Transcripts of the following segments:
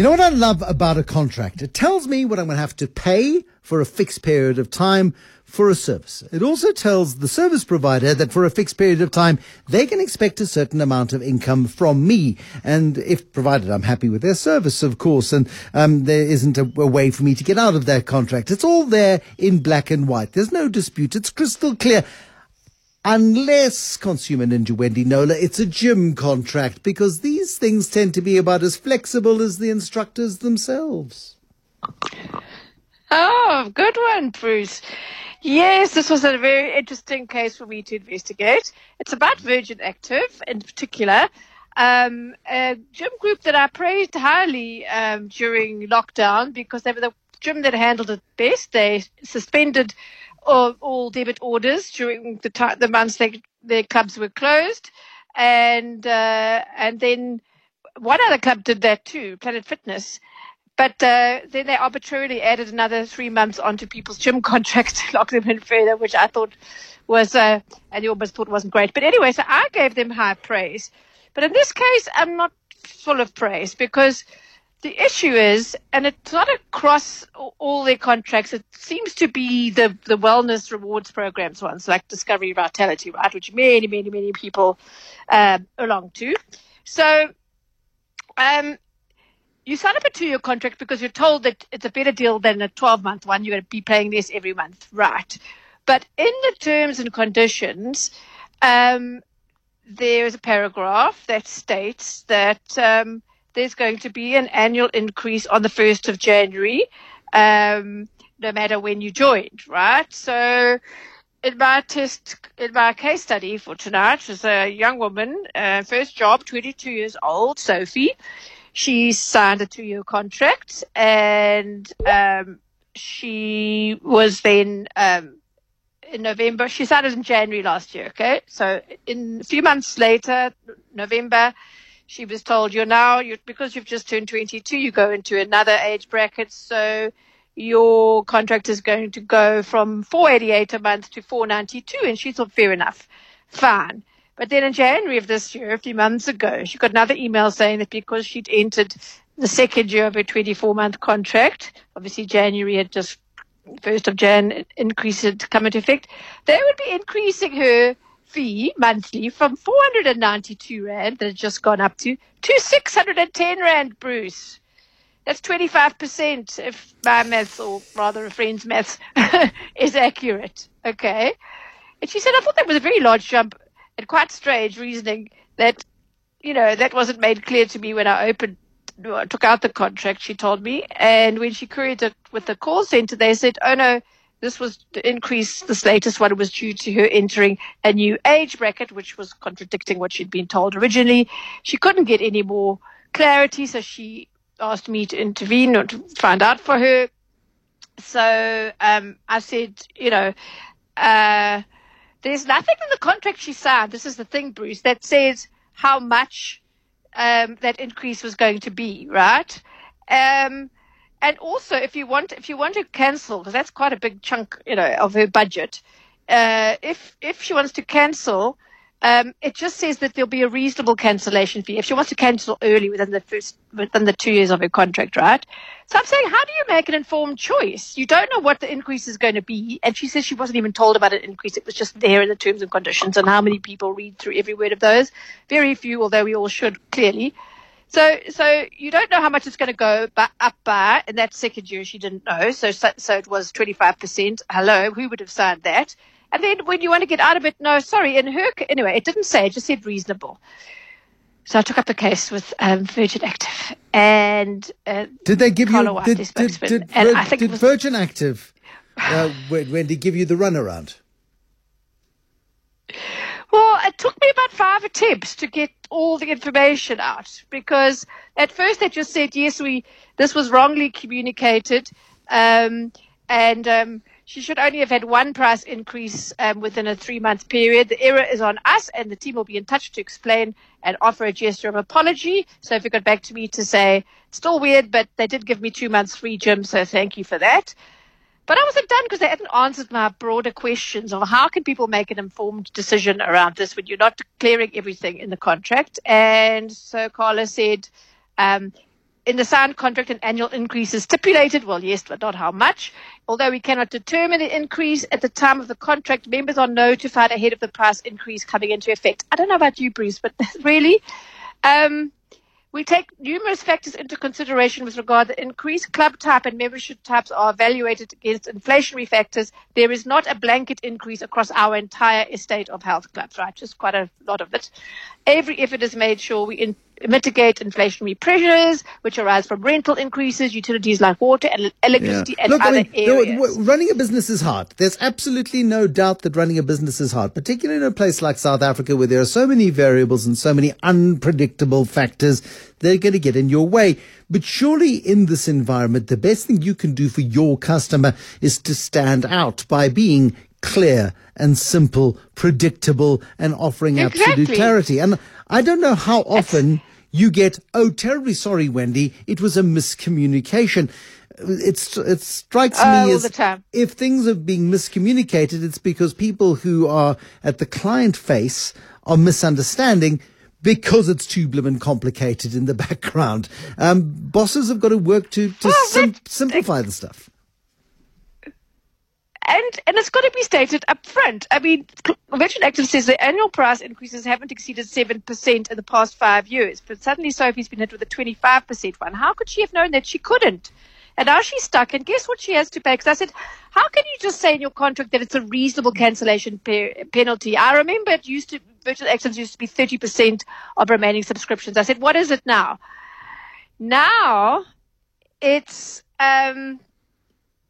You know what I love about a contract? It tells me what I'm going to have to pay for a fixed period of time for a service. It also tells the service provider that for a fixed period of time, they can expect a certain amount of income from me. And if provided I'm happy with their service, of course, and um, there isn't a, a way for me to get out of that contract. It's all there in black and white. There's no dispute. It's crystal clear. Unless Consumer Ninja Wendy Knowler, it's a gym contract because these things tend to be about as flexible as the instructors themselves. Oh, good one, Bruce. Yes, this was a very interesting case for me to investigate. It's about Virgin Active in particular, um, a gym group that I praised highly um, during lockdown because they were the gym that handled it best. They suspended all, all debit orders during the time, the months they, their clubs were closed, and uh, and then one other club did that too, Planet Fitness. But uh, then they arbitrarily added another three months onto people's gym contracts to lock them in further, which I thought was, uh, and you almost thought wasn't great. But anyway, so I gave them high praise. But in this case, I'm not full of praise because the issue is, and it's not across all their contracts, it seems to be the, the wellness rewards programs ones, like Discovery Vitality, right, which many, many, many people uh, belong to. So, um, you sign up a two year contract because you're told that it's a better deal than a 12 month one. You're going to be paying this every month, right? But in the terms and conditions, um, there is a paragraph that states that um, there's going to be an annual increase on the 1st of January, um, no matter when you joined, right? So, in my test, in my case study for tonight, was a young woman, uh, first job, 22 years old, Sophie she signed a two year contract and um, she was then um, in November. She started in January last year. Okay, so in a few months later, November, she was told you're now you're, because you've just turned 22, you go into another age bracket. So your contract is going to go from 488 a month to 492, and she thought fair enough, fine. But then in January of this year, a few months ago, she got another email saying that because she'd entered the second year of her 24 month contract, obviously January had just first of Jan increase had come into effect, they would be increasing her fee monthly from 492 rand that had just gone up to to 610 rand, Bruce. That's 25% if my maths, or rather a friend's maths, is accurate. Okay. And she said, I thought that was a very large jump and quite strange reasoning that, you know, that wasn't made clear to me when I opened, took out the contract, she told me. And when she queried it with the call center, they said, oh no, this was the increase this latest one was due to her entering a new age bracket, which was contradicting what she'd been told originally. She couldn't get any more clarity, so she asked me to intervene or to find out for her. So um, I said, you know, uh, there's nothing in the contract she signed. This is the thing, Bruce, that says how much um, that increase was going to be, right? Um, and also, if you want, if you want to cancel, because that's quite a big chunk, you know, of her budget. Uh, if if she wants to cancel, um, it just says that there'll be a reasonable cancellation fee if she wants to cancel early within the first within the two years of her contract, right? So I'm saying, how do you make an informed choice? You don't know what the increase is going to be, and she says she wasn't even told about an increase; it was just there in the terms and conditions. And how many people read through every word of those? Very few, although we all should clearly. So, so you don't know how much it's going to go but up by. In that second year, she didn't know. So, so, so it was 25%. Hello, who would have signed that? And then when you want to get out of it, no, sorry. In her, anyway, it didn't say, it just said reasonable. So I took up the case with um, Virgin Active, and uh, did they give you did, did, did, did, did was, Virgin Active uh, when give you the runaround? Well, it took me about five attempts to get all the information out because at first they just said yes, we this was wrongly communicated, um, and um, she should only have had one price increase um, within a three month period. The error is on us, and the team will be in touch to explain and offer a gesture of apology. So if you got back to me to say, it's still weird, but they did give me two months free gym, so thank you for that. But I wasn't done because they hadn't answered my broader questions of how can people make an informed decision around this when you're not declaring everything in the contract. And so Carla said, um, in the signed contract, an annual increase is stipulated. Well, yes, but not how much. Although we cannot determine the increase at the time of the contract, members are notified ahead of the price increase coming into effect. I don't know about you, Bruce, but really, um, we take numerous factors into consideration with regard to increased club type and membership types are evaluated against inflationary factors. There is not a blanket increase across our entire estate of health clubs, right? Just quite a lot of it. Every effort is made sure we in, mitigate inflationary pressures which arise from rental increases, utilities like water and electricity yeah. and Look, other I mean, areas. running a business is hard. There's absolutely no doubt that running a business is hard, particularly in a place like South Africa where there are so many variables and so many unpredictable factors they're going to get in your way. But surely in this environment, the best thing you can do for your customer is to stand out by being clear and simple, predictable, and offering exactly. absolute clarity. And I don't know how often you get, oh, terribly sorry, Wendy, it was a miscommunication. It's, it strikes uh, me as if things are being miscommunicated, it's because people who are at the client face are misunderstanding because it's too and complicated in the background. Um, bosses have got to work to, to well, sim- simplify the stuff and and it's got to be stated up front. I mean, Virgin Active says the annual price increases haven't exceeded seven percent in the past five years, but suddenly Sophie's been hit with a twenty-five percent one. How could she have known that she couldn't? And now she's stuck. And guess what she has to pay? Because I said, how can you just say in your contract that it's a reasonable cancellation pe- penalty? I remember it used to Virgin Active used to be thirty percent of remaining subscriptions. I said, what is it now? Now it's um,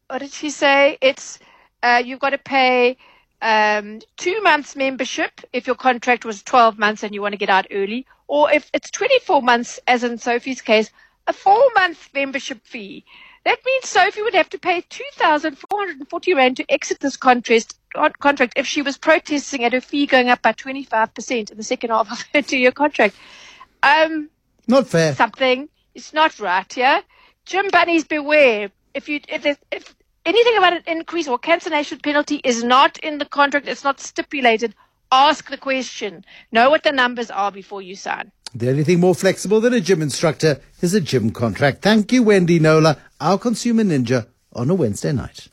what did she say? It's uh, you've got to pay um, two months membership if your contract was 12 months and you want to get out early, or if it's 24 months, as in Sophie's case, a four month membership fee. That means Sophie would have to pay 2,440 Rand to exit this contract, contract if she was protesting at her fee going up by 25% in the second half of her two year contract. Um, not fair. Something. It's not right, yeah? Gym bunnies beware. If you, if, if anything about an increase or cancellation penalty is not in the contract, it's not stipulated, ask the question. Know what the numbers are before you sign. The only thing more flexible than a gym instructor is a gym contract. Thank you, Wendy Knowler, our consumer ninja, on a Wednesday night.